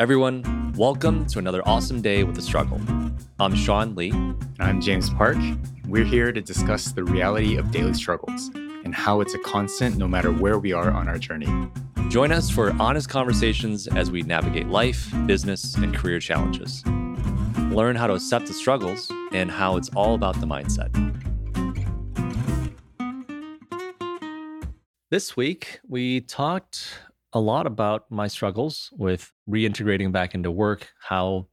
Everyone, welcome to another awesome day with the struggle. I'm Sean Lee. And I'm James Park. We're here to discuss the reality of daily struggles and how it's a constant no matter where we are on our journey. Join us for honest conversations as we navigate life, business, and career challenges. Learn how to accept the struggles and how it's all about the mindset. This week, we talked a lot about my struggles with reintegrating back into work, how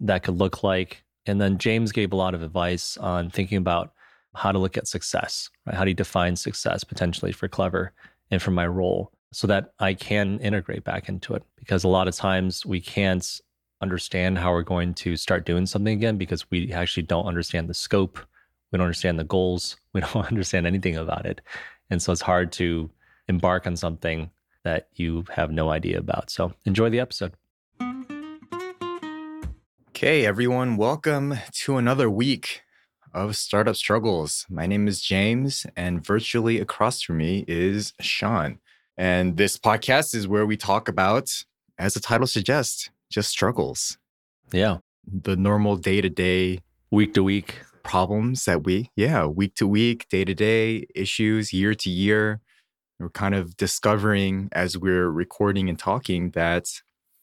that could look like. And then James gave a lot of advice on thinking about how to look at success, right? How do you define success potentially for Clever and for my role so that I can integrate back into it? Because a lot of times we can't understand how we're going to start doing something again because we actually don't understand the scope. We don't understand the goals. We don't understand anything about it. And so it's hard to embark on something that you have no idea about. So enjoy the episode. Okay, everyone, welcome to another week of Startup Struggles. My name is James, and virtually across from me is Sean. And this podcast is where we talk about, as the title suggests, just struggles. Yeah. The normal day to day, week to week problems that we, yeah, week to week, day to day issues, year to year we're kind of discovering as we're recording and talking that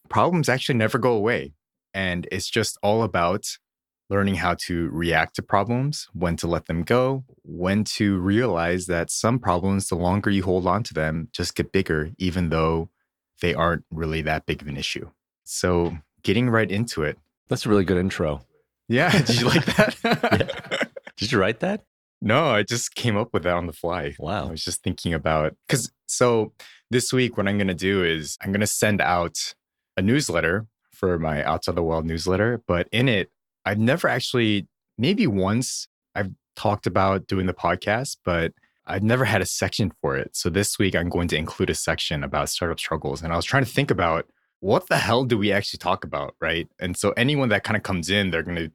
problems actually never go away. And it's just all about learning how to react to problems, when to let them go, when to realize that some problems, the longer you hold on to them, just get bigger, even though they aren't really that big of an issue. So, getting right into it. That's a really good intro. Yeah. Did you like that? yeah. Did you write that? No, I just came up with that on the fly. Wow. I was just thinking about because so this week, what I'm going to do is I'm going to send out a newsletter for my Outside the World newsletter. But in it, I've never actually, maybe once I've talked about doing the podcast, but I've never had a section for it. So this week, I'm going to include a section about startup struggles. And I was trying to think about what the hell do we actually talk about? Right. And so anyone that kind of comes in, they're going to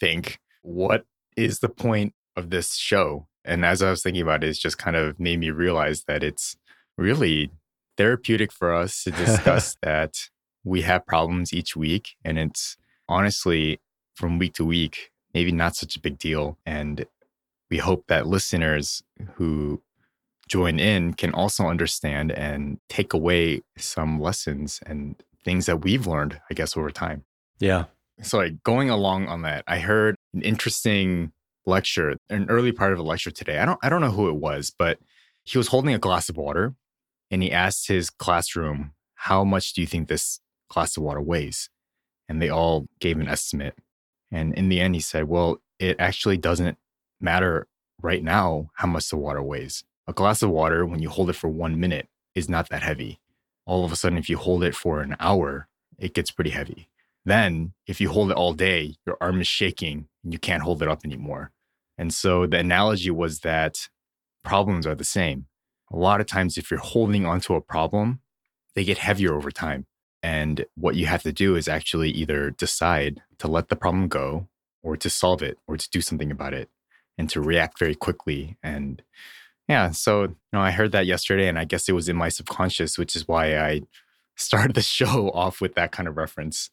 think, what is the point of this show. And as I was thinking about it, it's just kind of made me realize that it's really therapeutic for us to discuss that we have problems each week. And it's honestly, from week to week, maybe not such a big deal. And we hope that listeners who join in can also understand and take away some lessons and things that we've learned, I guess, over time. Yeah. So, like going along on that, I heard an interesting lecture, an early part of a lecture today. I don't I don't know who it was, but he was holding a glass of water and he asked his classroom, "How much do you think this glass of water weighs?" And they all gave an estimate. And in the end he said, "Well, it actually doesn't matter right now how much the water weighs. A glass of water when you hold it for 1 minute is not that heavy. All of a sudden if you hold it for an hour, it gets pretty heavy." Then, if you hold it all day, your arm is shaking and you can't hold it up anymore. And so the analogy was that problems are the same. A lot of times, if you're holding onto a problem, they get heavier over time. And what you have to do is actually either decide to let the problem go or to solve it or to do something about it and to react very quickly. And yeah, so you know, I heard that yesterday and I guess it was in my subconscious, which is why I started the show off with that kind of reference.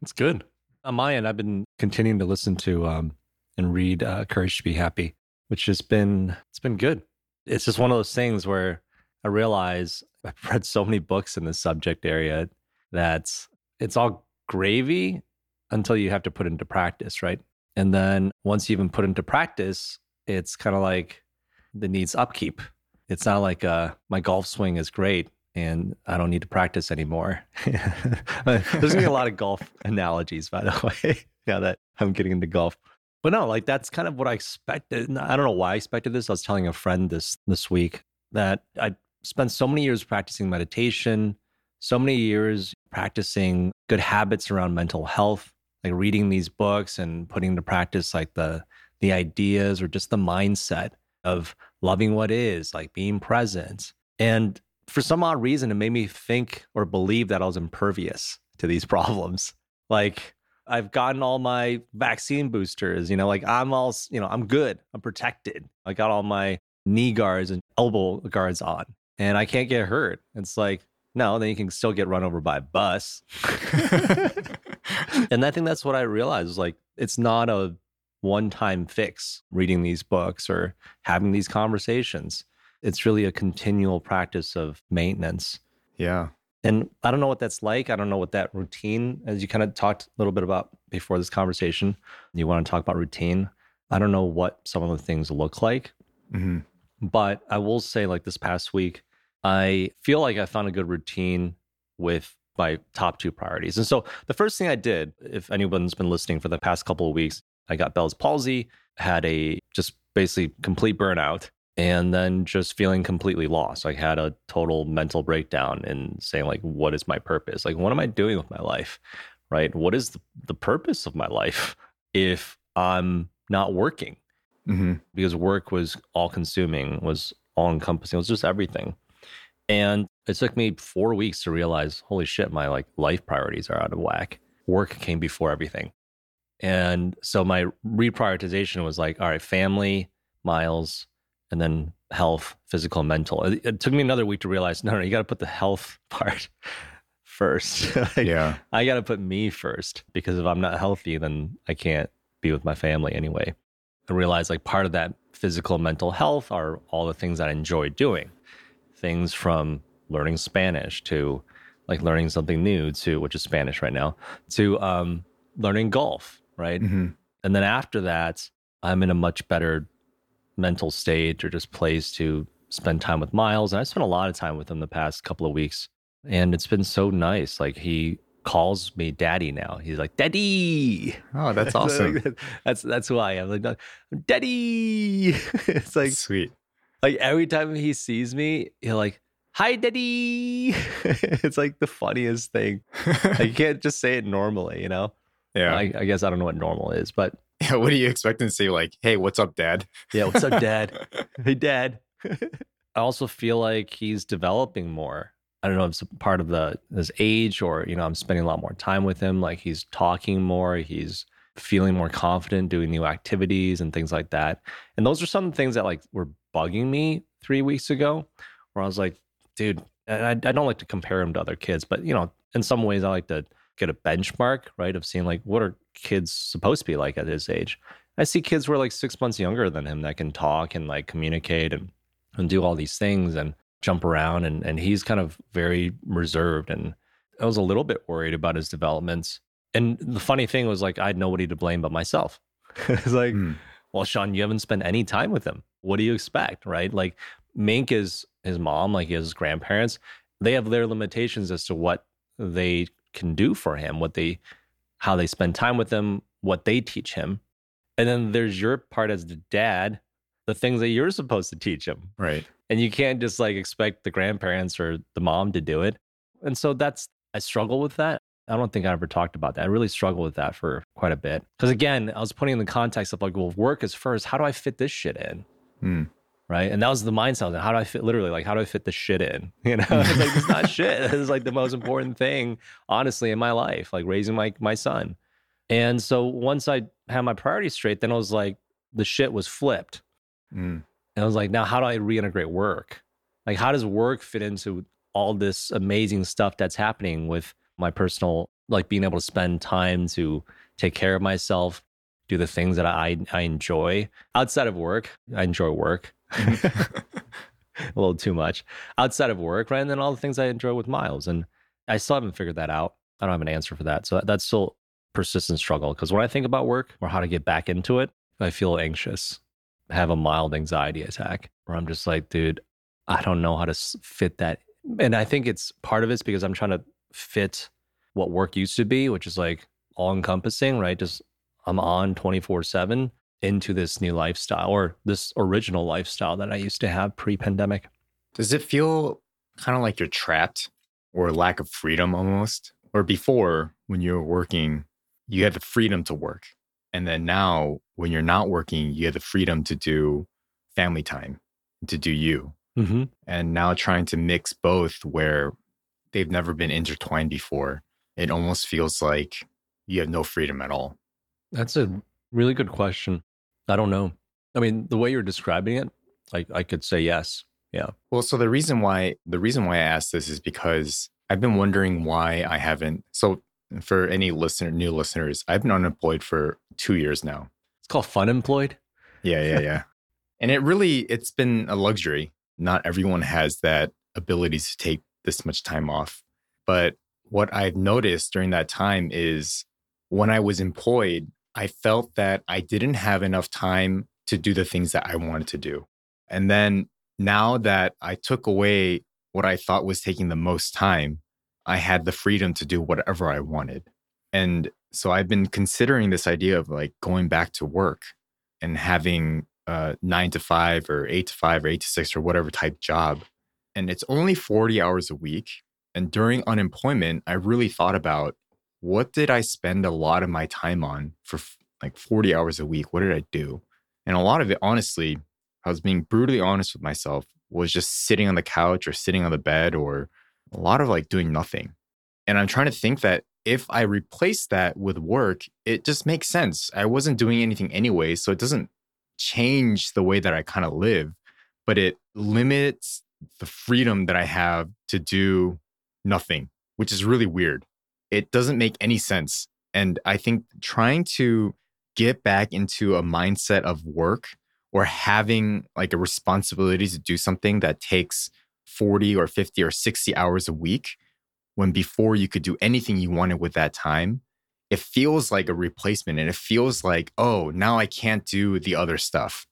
That's good. On my end, I've been continuing to listen to um, and read uh, Courage to Be Happy, which has been it's been good. It's just one of those things where I realize I've read so many books in this subject area that it's all gravy until you have to put into practice, right? And then once you even put into practice, it's kind of like it needs upkeep. It's not like uh, my golf swing is great and I don't need to practice anymore. There's gonna be a lot of golf analogies, by the way, now that I'm getting into golf. But no, like that's kind of what I expected. I don't know why I expected this. I was telling a friend this this week that I spent so many years practicing meditation, so many years practicing good habits around mental health, like reading these books and putting into practice like the the ideas or just the mindset of loving what is, like being present. And for some odd reason, it made me think or believe that I was impervious to these problems. Like I've gotten all my vaccine boosters, you know, like I'm all, you know, I'm good. I'm protected. I got all my knee guards and elbow guards on and I can't get hurt. It's like, No, then you can still get run over by a bus. and I think that's what I realized is like it's not a one time fix reading these books or having these conversations. It's really a continual practice of maintenance. Yeah. And I don't know what that's like. I don't know what that routine, as you kind of talked a little bit about before this conversation, you want to talk about routine. I don't know what some of the things look like. hmm But I will say, like this past week, I feel like I found a good routine with my top two priorities. And so the first thing I did, if anyone's been listening for the past couple of weeks, I got Bell's palsy, had a just basically complete burnout, and then just feeling completely lost. I had a total mental breakdown and saying, like, what is my purpose? Like, what am I doing with my life? Right? What is the, the purpose of my life if I'm not working? hmm because work was all consuming, was all encompassing, it was just everything. And it took me four weeks to realize, holy shit, my like life priorities are out of whack. Work came before everything. And so my reprioritization was like, all right, family, miles, and then health, physical, mental. It, it took me another week to realize, no, no, you got to put the health part first. Like, Yeah. I got to put me first because if I'm not healthy, then I can't be with my family anyway. I realized like part of that physical mental health are all the things that I enjoy doing. Things from learning Spanish to like learning something new to which is Spanish right now to um, learning golf, right? hmm And then after that, I'm in a much better mental state or just place to spend time with Miles. And I spent a lot of time with him the past couple of weeks. And it's been so nice. Like he calls me daddy now. He's like, Daddy. Oh, that's awesome. that's that's who I am. Like Daddy. it's like Sweet. like every time he sees me, he'll like, Hi Daddy. it's like the funniest thing. Like, you can't just say it normally, you know? yeah. I, I guess I don't know what normal is, but yeah. What do you expect him to say? Like, hey, what's up, dad? Yeah, what's up, Dad? hey, Dad. I also feel like he's developing more. I don't know if it's part of the his age or you know I'm spending a lot more time with him. Like he's talking more, he's feeling more confident, doing new activities and things like that. And those are some things that like were bugging me three weeks ago, where I was like, dude, and I, I don't like to compare him to other kids, but you know, in some ways I like to get a benchmark, right, of seeing like what are kids supposed to be like at his age. I see kids who are like six months younger than him that can talk and like communicate and, and do all these things and jump around. And, and he's kind of very reserved. And I was a little bit worried about his developments. And the funny thing was like, I had nobody to blame but myself. it's like, Mm. well, Sean, you haven't spent any time with him. What do you expect? Right. Like Mink is his mom, like his grandparents, they have their limitations as to what they can do for him, what they, how they spend time with him, what they teach him. And then there's your part as the dad, the things that you're supposed to teach him. Right. And you can't just like expect the grandparents or the mom to do it. And so that's, I struggle with that. I don't think I ever talked about that. I really struggled with that for quite a bit. Because again, I was putting in the context of like, well, work is first. How do I fit this shit in? Hmm. Right. And that was the mindset. of it. How do I fit literally like how do I fit this shit in? You know, it's like it's not shit. It's like the most important thing, honestly, in my life, like raising my my son. And so once I had my priorities straight, then I was like, the shit was flipped. Mm. And I was like, now how do I reintegrate work? Like, how does work fit into all this amazing stuff that's happening with my personal, like being able to spend time to take care of myself, do the things that I, I enjoy outside of work? I enjoy work a little too much outside of work, right? And then all the things I enjoy with Miles. And I still haven't figured that out. I don't have an answer for that. So that's still persistent struggle because when I think about work or how to get back into it, I feel anxious. I have a mild anxiety attack where I'm just like, dude, I don't know how to fit that. And I think it's part of it's because I'm trying to fit what work used to be, which is like all encompassing, right? Just I'm on 24 7 into this new lifestyle or this original lifestyle that I used to have pre pandemic. Does it feel kind of like you're trapped or lack of freedom almost? Or before, when you were working, you had the freedom to work. And then now, when you're not working, you have the freedom to do family time, to do you. Mm-hmm. And now trying to mix both where they've never been intertwined before, it almost feels like you have no freedom at all. That's a really good question. I don't know. I mean, the way you're describing it, like I could say yes. Yeah. Well, so the reason why the reason why I asked this is because I've been wondering why I haven't. So for any listener, new listeners, I've been unemployed for two years now. It's called fun employed. Yeah, yeah, yeah. and it really it's been a luxury. Not everyone has that ability to take this much time off. But what I've noticed during that time is when I was employed, I felt that I didn't have enough time to do the things that I wanted to do. And then now that I took away what I thought was taking the most time, I had the freedom to do whatever I wanted. And so I've been considering this idea of like going back to work and having a nine to five or eight to five or eight to six or whatever type job. And it's only 40 hours a week. And during unemployment, I really thought about what did I spend a lot of my time on for like 40 hours a week? What did I do? And a lot of it, honestly, I was being brutally honest with myself, was just sitting on the couch or sitting on the bed or a lot of like doing nothing. And I'm trying to think that if I replace that with work, it just makes sense. I wasn't doing anything anyway. So it doesn't change the way that I kind of live, but it limits the freedom that I have to do nothing, which is really weird. It doesn't make any sense. And I think trying to get back into a mindset of work or having like a responsibility to do something that takes 40 or 50 or 60 hours a week when before you could do anything you wanted with that time it feels like a replacement and it feels like oh now i can't do the other stuff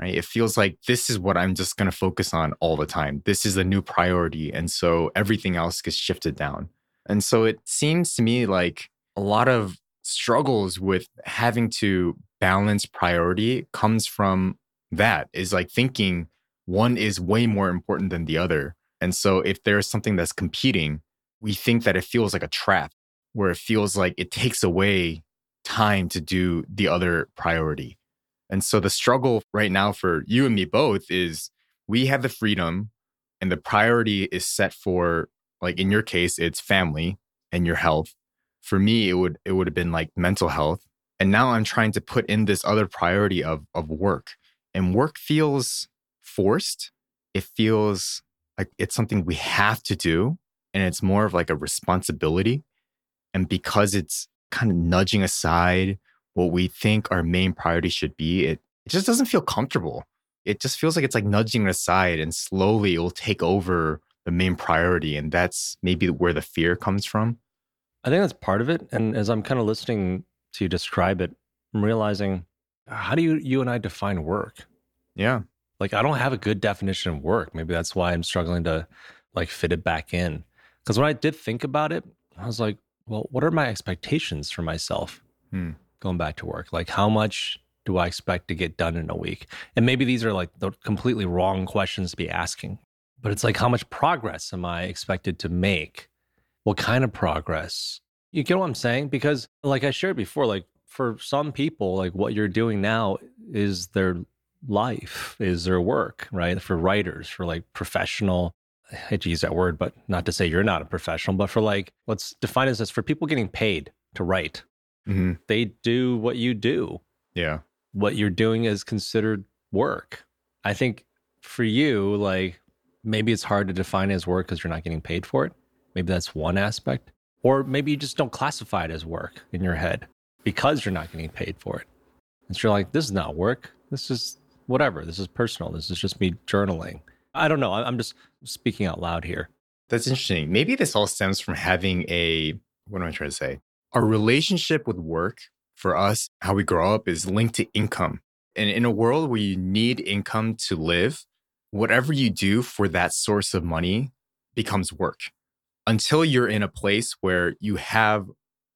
right? It feels like this is what i'm just going to focus on all the time. This is a new priority and so everything else gets shifted down and so it seems to me like a lot of struggles with having to balance priority comes from that is like thinking one is way more important than the other. And so if there's something that's competing, we think that it feels like a trap where it feels like it takes away time to do the other priority. And so the struggle right now for you and me both is we have the freedom and the priority is set for like in your case it's family and your health. For me it would it would have been like mental health. And now I'm trying to put in this other priority of of work and work feels forced. It feels like it's something we have to do. And it's more of like a responsibility. And because it's kind of nudging aside what we think our main priority should be, it, it just doesn't feel comfortable. It just feels like it's like nudging aside and slowly it will take over the main priority. And that's maybe where the fear comes from. I think that's part of it. And as I'm kind of listening to you describe it, I'm realizing how do you you and I define work? Yeah. Like I don't have a good definition of work. Maybe that's why I'm struggling to like fit it back in. Because when I did think about it, I was like, well, what are my expectations for myself hmm. going back to work? Like how much do I expect to get done in a week? And maybe these are like the completely wrong questions to be asking. But it's like how much progress am I expected to make? What kind of progress? You get what I'm saying? Because like I shared before, like for some people, like what you're doing now is their life, is their work, right? For writers, for like professional, I hate to use that word, but not to say you're not a professional, but for like, let's define this as for people getting paid to write. Mm-hmm. They do what you do. Yeah. What you're doing is considered work. I think for you, like maybe it's hard to define as work because you're not getting paid for it. Maybe that's one aspect. Or maybe you just don't classify it as work in your head because you're not getting paid for it. And so you're like, this is not work. This is whatever. This is personal. This is just me journaling. I don't know. I'm just speaking out loud here. That's interesting. Maybe this all stems from having a, what am I trying to say? Our relationship with work for us, how we grow up, is linked to income. And in a world where you need income to live, whatever you do for that source of money becomes work until you're in a place where you have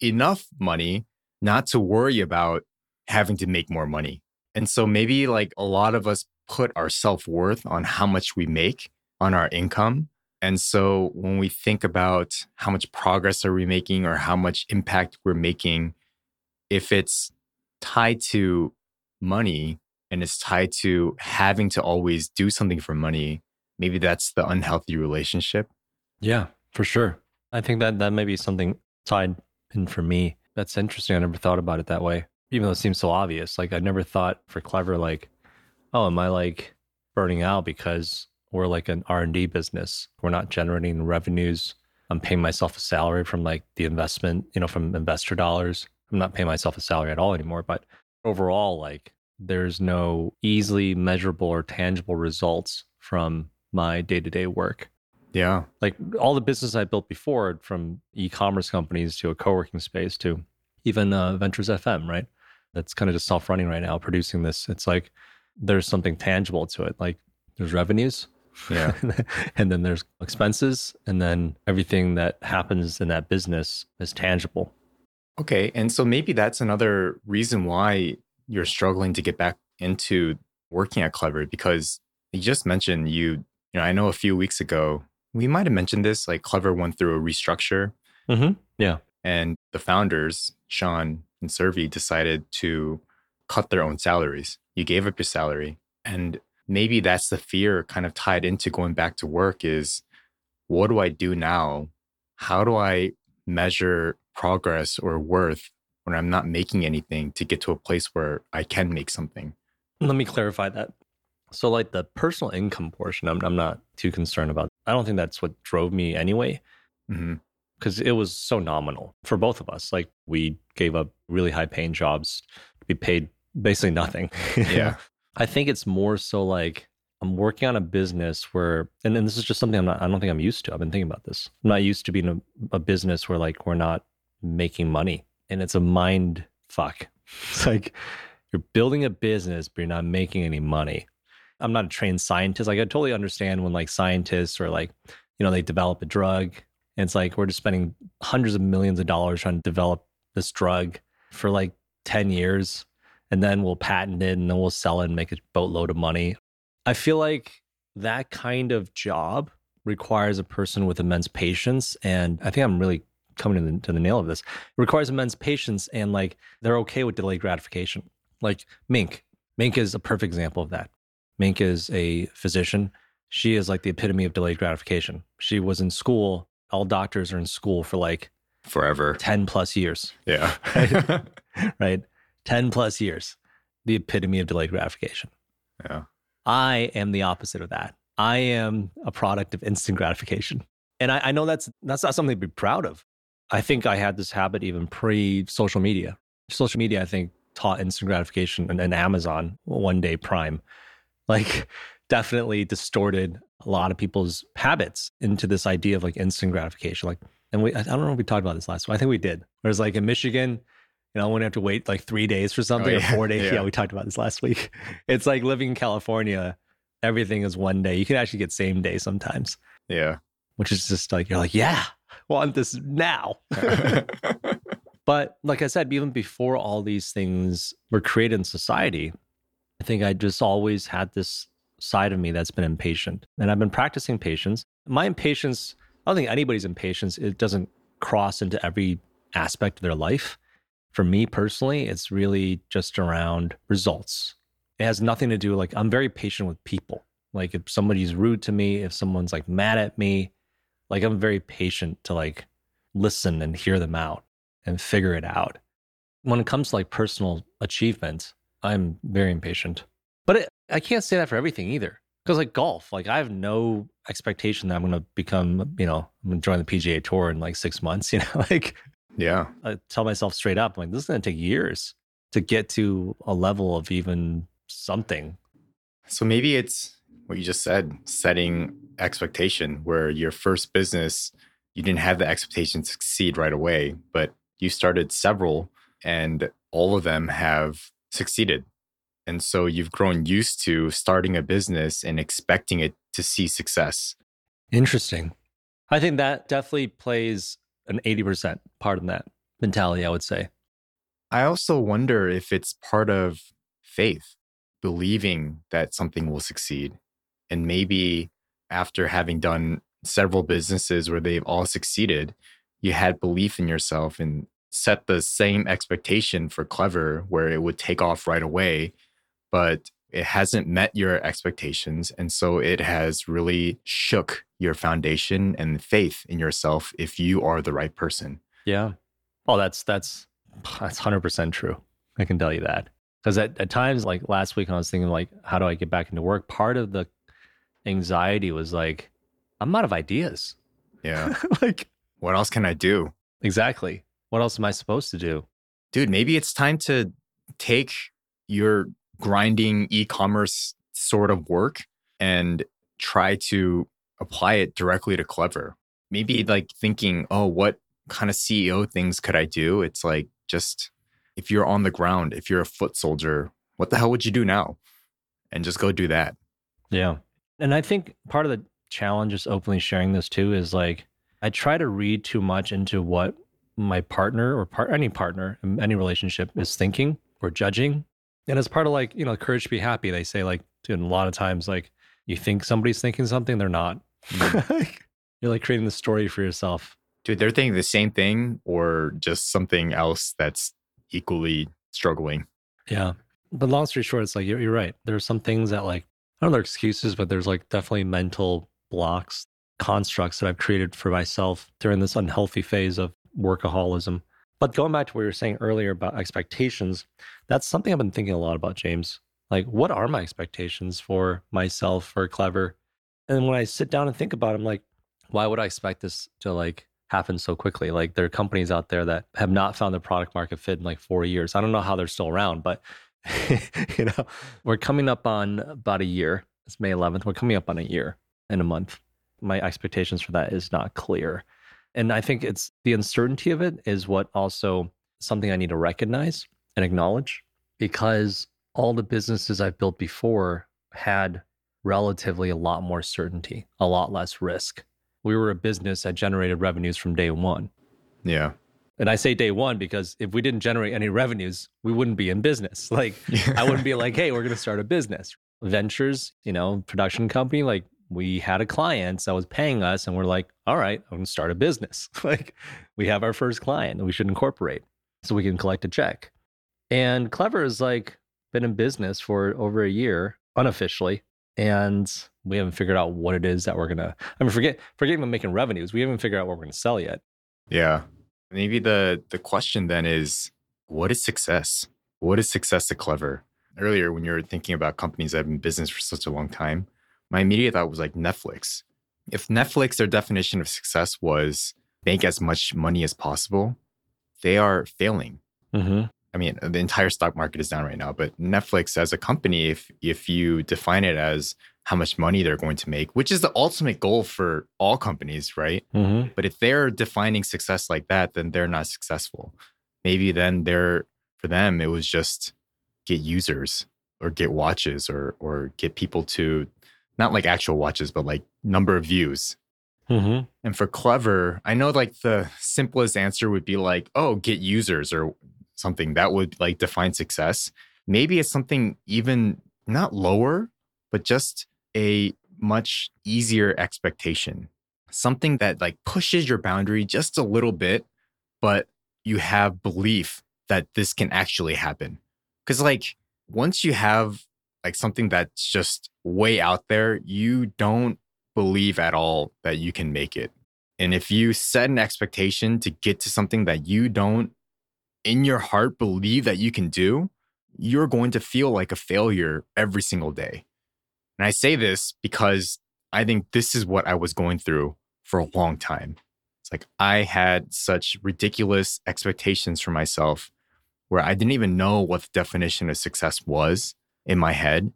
enough money not to worry about having to make more money. And so maybe like a lot of us put our self worth on how much we make on our income. And so when we think about how much progress are we making or how much impact we're making, if it's tied to money and it's tied to having to always do something for money, maybe that's the unhealthy relationship. Yeah, for sure. I think that that may be something tied in for me that's interesting. I never thought about it that way, even though it seems so obvious. Like I never thought for clever, like, oh, am I like burning out because we're like an R&D business. We're not generating revenues. I'm paying myself a salary from like the investment, you know, from investor dollars. I'm not paying myself a salary at all anymore, but overall like there's no easily measurable or tangible results from my day-to-day work. Yeah. Like all the business I built before from e-commerce companies to a co-working space to even uh, Ventures FM, right? That's kind of just self-running right now producing this. It's like there's something tangible to it. Like there's revenues, Yeah. and then there's expenses and then everything that happens in that business is tangible Okay. And so maybe that's another reason why you're struggling to get back into working at Clever because you just mentioned you, you know, I know a few weeks ago, we might have mentioned this, like Clever went through a restructure mm-hmm. yeah and the founders, Sean and Servi, decided to cut their own salaries. You gave up your salary. And maybe that's the fear kind of tied into going back to work is what do I do now? How do I measure progress or worth when I'm not making anything to get to a place where I can make something? let me clarify that so like the personal income portion i'm, I'm not too concerned about i don't think that's what drove me anyway mm-hmm. because it was so nominal for both of us like we gave up really high paying jobs to be paid basically nothing? Yeah. I think it's more so like I'm working on a business where, and, and this is just something I'm not, I don't think I'm used to. I've been thinking about this. I'm not used to being a, a business where like we're not making money and it's a mind fuck. It's like you're building a business, but you're not making any money. I'm not a trained scientist. Like I totally understand when like scientists or like, you know, they develop a drug and it's like we're just spending hundreds of millions of dollars trying to develop this drug for like 10 years and then we'll patent it and then we'll sell it and make a boatload of money. I feel like that kind of job requires a person with immense patience. And I think I'm really coming to the, to the nail of this. It requires immense patience and like they're okay with delayed gratification. Like Mink. Mink is a perfect example of that. Mink is a physician. She is like the epitome of delayed gratification. She was in school. All doctors are in school for like Forever. 10 plus years Yeah. Right. right? 10 plus years, the epitome of delayed gratification. yeah. I am the opposite of that. I am a product of instant gratification. And I, I know that's that's not something to be proud of. I think I had this habit even pre social media. Social media, I think, taught instant gratification and, and Amazon one day prime. Like definitely distorted a lot of people's habits into this idea of like instant gratification. Like, and we I don't know if we talked about this last time. I think we did. Whereas like in Michigan, you know, when you have to wait like three days for something yeah. or four days. Yeah. yeah, we talked about this last week. It's like living in California, everything is one day. You can actually get same day sometimes, Yeah. which is just like, you're like, yeah, want this now. but like I said, even before all these things were created in society, I think I just always had this side of me that's been impatient. And I've been practicing patience. My impatience, I don't think anybody's impatience, it doesn't cross into every aspect of their life. For me personally, it's really just around results. It has nothing to do like I'm very patient with people. Like if somebody's rude to me, if someone's like mad at me, like I'm very patient to like listen and hear them out and figure it out. When it comes to like personal achievements, I'm very impatient. But it, I can't say that for everything either. Because like golf, like I have no expectation that I'm going to become, you know, I'm going to join the PGA Tour in like six months. You know, like yeah. I tell myself straight up, like this is going to take years to get to a level of even something. So maybe it's what you just said, setting expectation where your first business, you didn't have the expectation to succeed right away, but you started several and all of them have succeeded. And so you've grown used to starting a business and expecting it to see success. Interesting. I think that definitely plays an 80% part in that mentality, I would say. I also wonder if it's part of faith, believing that something will succeed. And maybe after having done several businesses where they've all succeeded, you had belief in yourself and set the same expectation for Clever where it would take off right away, but it hasn't met your expectations. And so it has really shook your foundation and faith in yourself if you are the right person. Yeah. Oh, that's that's that's hundred percent true. I can tell you that because at, at times, like last week, I was thinking like, how do I get back into work? Part of the anxiety was like, I'm out of ideas. Yeah. like, what else can I do? exactly. What else am I supposed to do? Dude, maybe it's time to take your grinding e commerce sort of work and try to apply it directly to Clever. Maybe like thinking, oh, what kind of CEO things could I do? It's like just if you're on the ground, if you're a foot soldier, what the hell would you do now? And just go do that. Yeah. And I think part of the challenge is openly sharing this too is like I try to read too much into what my partner or part any partner in any relationship is thinking or judging. And as part of like, you know, courage to be happy, they say like dude, a lot of times like you think somebody's thinking something, they're not. You're like creating the story for yourself. Dude, they're thinking the same thing or just something else that's equally struggling. Yeah. But long story short, it's like you're, you're right. There are some things that like I don't know excuses, but there's like definitely mental blocks, constructs that I've created for myself during this unhealthy phase of workaholism. But going back to what you were saying earlier about expectations, that's something I've been thinking a lot about, James. Like, what are my expectations for myself, for Clever? And when I sit down and think about it, I'm like, why would I expect this to like happen so quickly? Like, there are companies out there that have not found their product market fit in like four years. I don't know how they're still around, but you know, we're coming up on about a year. It's May 11th. We're coming up on a year in a month. My expectations for that is not clear. And I think it's the uncertainty of it is what also something I need to recognize and acknowledge because all the businesses I've built before had relatively a lot more certainty, a lot less risk. We were a business that generated revenues from day one. Yeah. And I say day one because if we didn't generate any revenues, we wouldn't be in business. Like I wouldn't be like, hey, we're going to start a business. Ventures, you know, production company, like we had a client that was paying us and we're like, all right, I'm going to start a business. like we have our first client we should incorporate so we can collect a check. And Clever is like been in business for over a year unofficially. And we haven't figured out what it is that we're going to, I mean, forget, forget even making revenues. We haven't figured out what we're going to sell yet. Yeah. Maybe the the question then is what is success? What is success to Clever? Earlier, when you were thinking about companies that have been in business for such a long time, my immediate thought was like Netflix. If Netflix, their definition of success was make as much money as possible, they are failing. Mm-hmm. I mean, the entire stock market is down right now, but Netflix as a company, if if you define it as how much money they're going to make, which is the ultimate goal for all companies, right? Mm-hmm. But if they're defining success like that, then they're not successful. Maybe then they're for them it was just get users or get watches or or get people to not like actual watches, but like number of views. Mm-hmm. And for clever, I know like the simplest answer would be like, oh, get users or something that would like define success. Maybe it's something even not lower, but just a much easier expectation. Something that like pushes your boundary just a little bit, but you have belief that this can actually happen. Cause like once you have like something that's just way out there, you don't believe at all that you can make it. And if you set an expectation to get to something that you don't in your heart believe that you can do, you're going to feel like a failure every single day. And I say this because I think this is what I was going through for a long time. It's like I had such ridiculous expectations for myself where I didn't even know what the definition of success was in my head.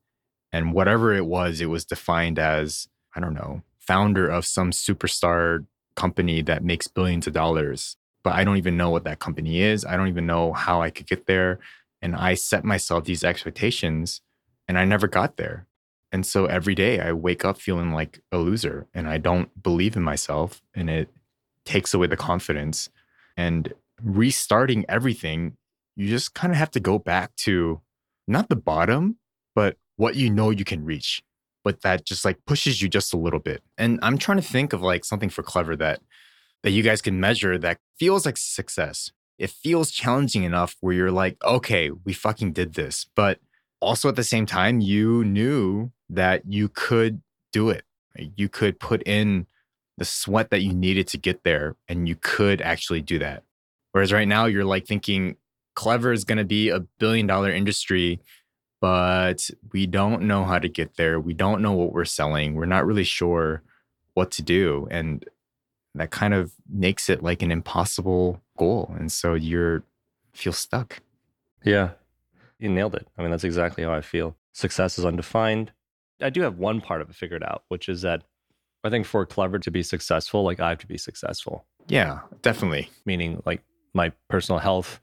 And whatever it was, it was defined as, I don't know, founder of some superstar company that makes billions of dollars. But I don't even know what that company is. I don't even know how I could get there. And I set myself these expectations and I never got there. And so every day I wake up feeling like a loser and I don't believe in myself and it takes away the confidence. And restarting everything, you just kind of have to go back to not the bottom, but what you know you can reach, but that just like pushes you just a little bit. And I'm trying to think of like something for clever that that you guys can measure that feels like success. It feels challenging enough where you're like, okay, we fucking did this. But also at the same time, you knew that you could do it. You could put in the sweat that you needed to get there and you could actually do that. Whereas right now, you're like thinking clever is going to be a billion dollar industry, but we don't know how to get there. We don't know what we're selling. We're not really sure what to do. And that kind of makes it like an impossible goal. And so you're feel stuck. Yeah. You nailed it. I mean, that's exactly how I feel. Success is undefined. I do have one part of it figured out, which is that I think for Clever to be successful, like I have to be successful. Yeah, definitely. Meaning like my personal health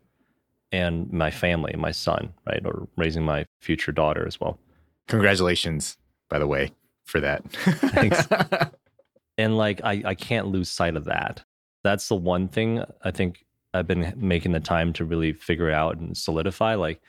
and my family, my son, right? Or raising my future daughter as well. Congratulations, by the way, for that. Thanks. and like I, I can't lose sight of that. That's the one thing I think I've been making the time to really figure out and solidify. Like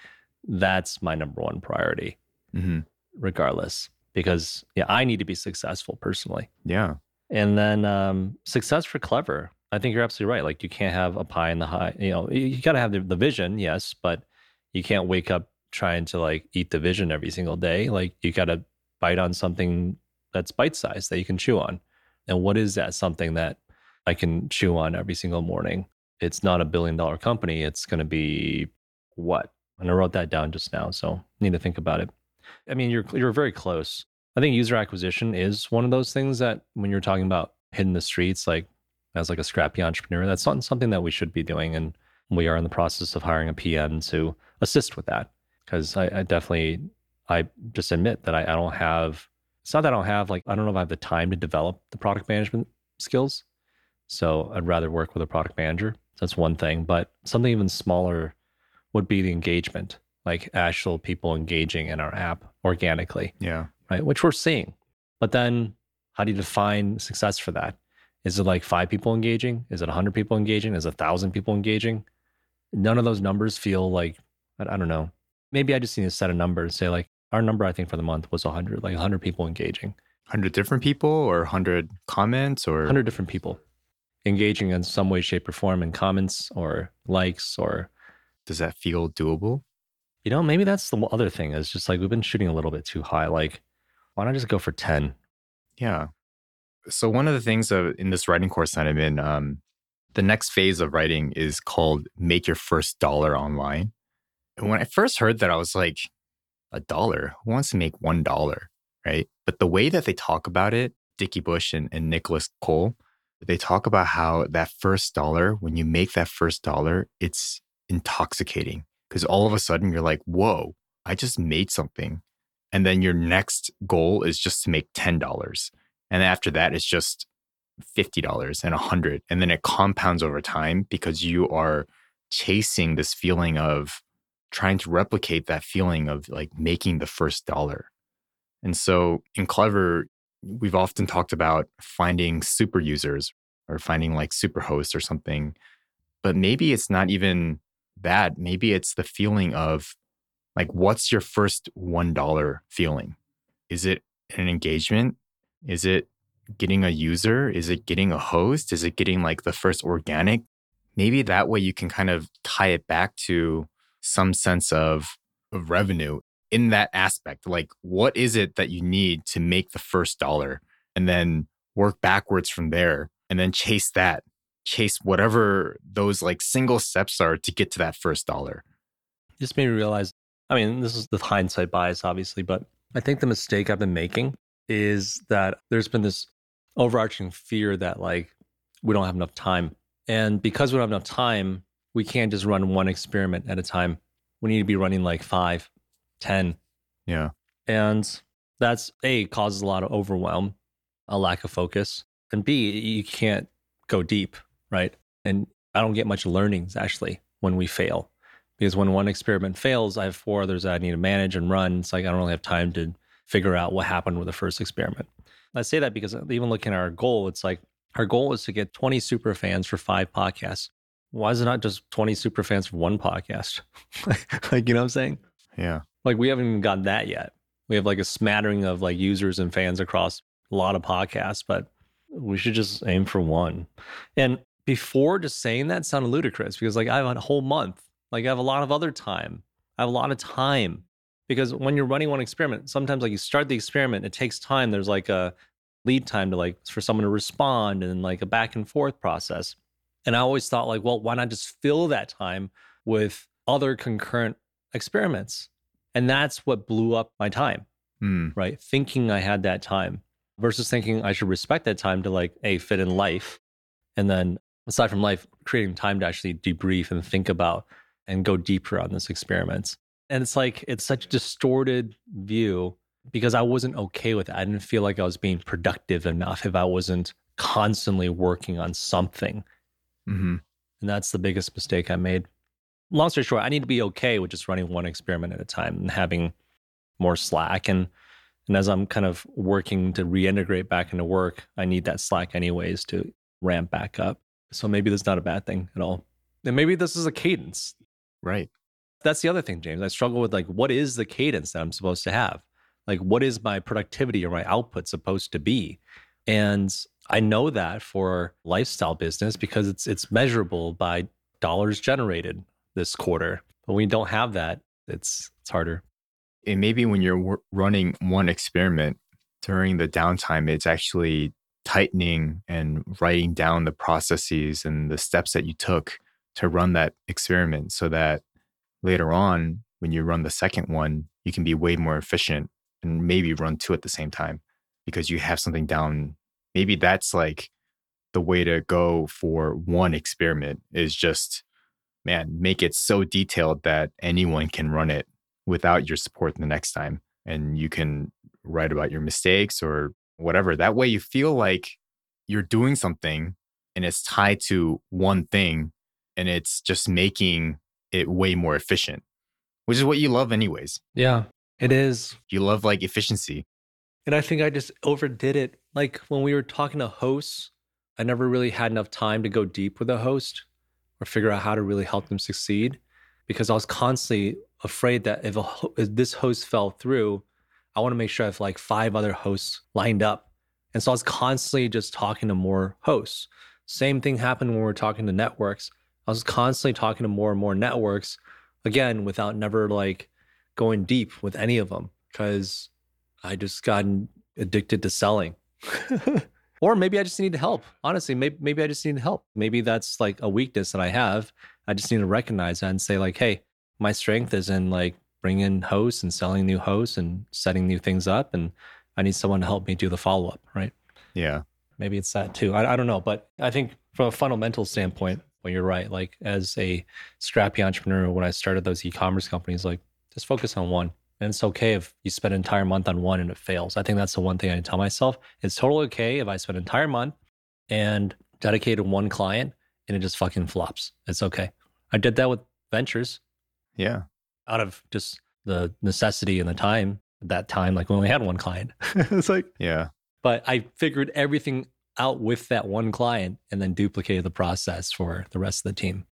that's my number one priority, mm-hmm. regardless. Because yeah, I need to be successful personally. Yeah. And then um, success for clever. I think you're absolutely right. Like you can't have a pie in the high. You know, you got to have the, the vision, yes, but you can't wake up trying to like eat the vision every single day. Like you got to bite on something that's bite sized that you can chew on. And what is that something that I can chew on every single morning? It's not a billion dollar company. It's going to be what? And I wrote that down just now, so need to think about it. I mean, you're you're very close. I think user acquisition is one of those things that when you're talking about hitting the streets, like as like a scrappy entrepreneur. That's not something that we should be doing, and we are in the process of hiring a PM to assist with that. Because I, I, definitely, I just admit that I, I don't have. It's not that I don't have like I don't know if I have the time to develop the product management skills. So I'd rather work with a product manager. That's one thing, but something even smaller would be the engagement, like actual people engaging in our app organically. Yeah. Right. Which we're seeing. But then how do you define success for that? Is it like five people engaging? Is it 100 people engaging? Is it 1,000 people engaging? None of those numbers feel like, I, I don't know. Maybe I just need to set a number and say, like, our number, I think, for the month was 100, like 100 people engaging. 100 different people or 100 comments or? 100 different people engaging in some way, shape, or form in comments or likes or. Does that feel doable? You know, maybe that's the other thing is just like we've been shooting a little bit too high. Like, why not just go for 10? Yeah. So one of the things of, in this writing course that I'm in, um, the next phase of writing is called "Make Your First Dollar Online." And when I first heard that, I was like, "A dollar? Who wants to make one dollar?" Right? But the way that they talk about it, Dickie Bush and, and Nicholas Cole, they talk about how that first dollar, when you make that first dollar, it's intoxicating because all of a sudden you're like, "Whoa, I just made something," and then your next goal is just to make ten dollars and after that, it's just $50 and 100 And then it compounds over time because you are chasing this feeling of trying to replicate that feeling of like making the first dollar. And so in Clever, we've often talked about finding super users or finding like super hosts or something. But maybe it's not even that. Maybe it's the feeling of like, what's your first $1 feeling? Is it an engagement? Is it getting a user? Is it getting a host? Is it getting like the first organic? Maybe that way you can kind of tie it back to some sense of, of revenue in that aspect. Like, what is it that you need to make the first dollar? And then work backwards from there and then chase that, chase whatever those like single steps are to get to that first dollar. Just made me realize I mean, this is the hindsight bias, obviously, but I think the mistake I've been making is that there's been this overarching fear that like we don't have enough time. And because we don't have enough time, we can't just run one experiment at a time. We need to be running like five, ten. Yeah. And that's A, causes a lot of overwhelm, a lack of focus. And B, you can't go deep, right? And I don't get much learnings actually when we fail. Because when one experiment fails, I have four others that I need to manage and run. It's like I don't really have time to figure out what happened with the first experiment. I say that because even looking at our goal, it's like our goal is to get 20 super fans for five podcasts. Why is it not just 20 super fans for one podcast? like, you know what I'm saying? Yeah. Like, we haven't even gotten that yet. We have like a smattering of like users and fans across a lot of podcasts, but we should just aim for one. And before just saying that sounded ludicrous because like I have a whole month, like I have a lot of other time. I have a lot of time because when you're running one experiment sometimes like you start the experiment it takes time there's like a lead time to like for someone to respond and like a back and forth process and i always thought like well why not just fill that time with other concurrent experiments And that's what blew up my time, Mm, right? Thinking I had that time versus thinking I should respect that time to like, a fit in life. And then aside from life, creating time to actually debrief and think about and go deeper on this experiments. And it's like, it's such a distorted view because I wasn't okay with it. I didn't feel like I was being productive enough if I wasn't constantly working on something. hmm And that's the biggest mistake I made. Long story short, I need to be okay with just running one experiment at a time and having more slack. And and as I'm kind of working to reintegrate back into work, I need that slack anyways to ramp back up. So maybe that's not a bad thing at all. And maybe this is a cadence. Right. That's the other thing, James. I struggle with like what is the cadence that I'm supposed to have? Like what is my productivity or my output supposed to be? And I know that for lifestyle business because it's it's measurable by dollars generated this quarter. But when you don't have that, it's it's harder. And maybe when you're wor- running one experiment during the downtime, it's actually tightening and writing down the processes and the steps that you took to run that experiment so that later on, when you run the second one, you can be way more efficient and maybe run two at the same time because you have something down. Maybe that's like the way to go for one experiment is just, man, make it so detailed that anyone can run it without your support the next time. And you can write about your mistakes or whatever. That way you feel like you're doing something and it's tied to one thing and it's just making it way more efficient, which is what you love, anyways. Yeah, it is. You love like efficiency. And I think I just overdid it. Like when we were talking to hosts, I never really had enough time to go deep with a host or figure out how to really help them succeed because I was constantly afraid that if, a, ho- if this host fell through, I want to make sure I have like five other hosts lined up. And so I was constantly just talking to more hosts. Same thing happened when we were talking to networks. I was constantly talking to more and more networks, again, without never like going deep with any of them because I just gotten addicted to selling. or maybe I just need help. Honestly, maybe, maybe I just need help. Maybe that's like a weakness that I have. I just need to recognize that and say, like, hey, my strength is in like bringing in hosts and selling new hosts and setting new things up. And I need someone to help me do the follow up, right? Yeah. Maybe it's that too. I, I don't know. But I think from a fundamental standpoint, well, you're right. Like, as a scrappy entrepreneur, when I started those e commerce companies, like, just focus on one. And it's okay if you spend an entire month on one and it fails. I think that's the one thing I tell myself. It's totally okay if I spend an entire month and dedicate to one client and it just fucking flops. It's okay. I did that with ventures Yeah. Out of just the necessity and the time at that time, like we only had one client. it's like, Yeah. but I figured everything out with that one client and then duplicated the process for the rest of the team.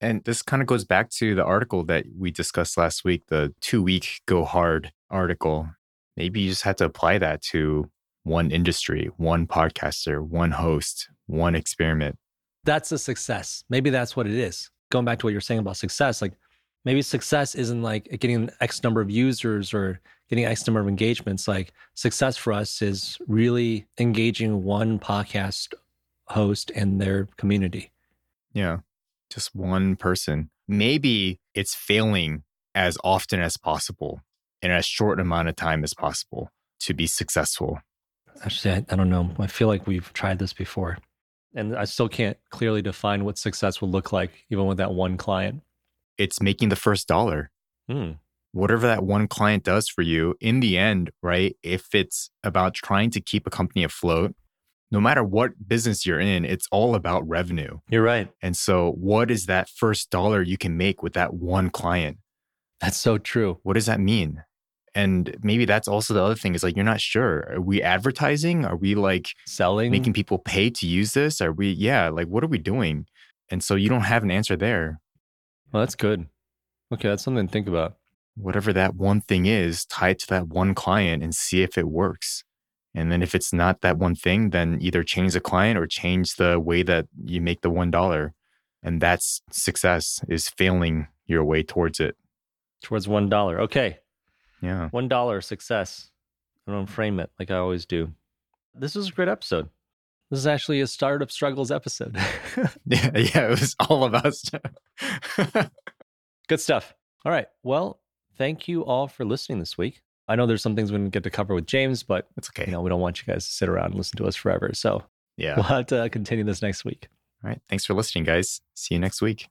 And this kind of goes back to the article that we discussed last week, the two week go hard article. Maybe you just had to apply that to one industry, one podcaster, one host, one experiment. That's a success. Maybe that's what it is. Going back to what you're saying about success, like maybe success isn't like getting X number of users or getting X number of engagements. Like success for us is really engaging one podcast host and their community. Yeah. Just one person. Maybe it's failing as often as possible in as short an amount of time as possible to be successful. Actually, I, I don't know. I feel like we've tried this before. And I still can't clearly define what success would look like, even with that one client. It's making the first dollar. Hmm. Whatever that one client does for you, in the end, right? If it's about trying to keep a company afloat, no matter what business you're in, it's all about revenue. You're right. And so, what is that first dollar you can make with that one client? That's so true. What does that mean? And maybe that's also the other thing is like, you're not sure. Are we advertising? Are we like Selling. making people pay to use this? Are we, yeah, like, what are we doing? And so, you don't have an answer there. Well, that's good. Okay, that's something to think about. Whatever that one thing is, tie it to that one client and see if it works. And then if it's not that one thing, then either change the client or change the way that you make the one dollar. And that's success is failing your way towards it. Towards one dollar. Okay. Yeah. One dollar success. I don't frame it like I always do. This was a great episode. This is actually a startup struggles episode. Yeah. Yeah. It was all of us. Good stuff. All right. Well, thank you all for listening this week. I know there's some things we didn't get to cover with James, but It's okay. you know we don't want you guys to sit around and listen to us forever. So yeah. we'll have to continue this next week. All right. Thanks for listening, guys. See you next week.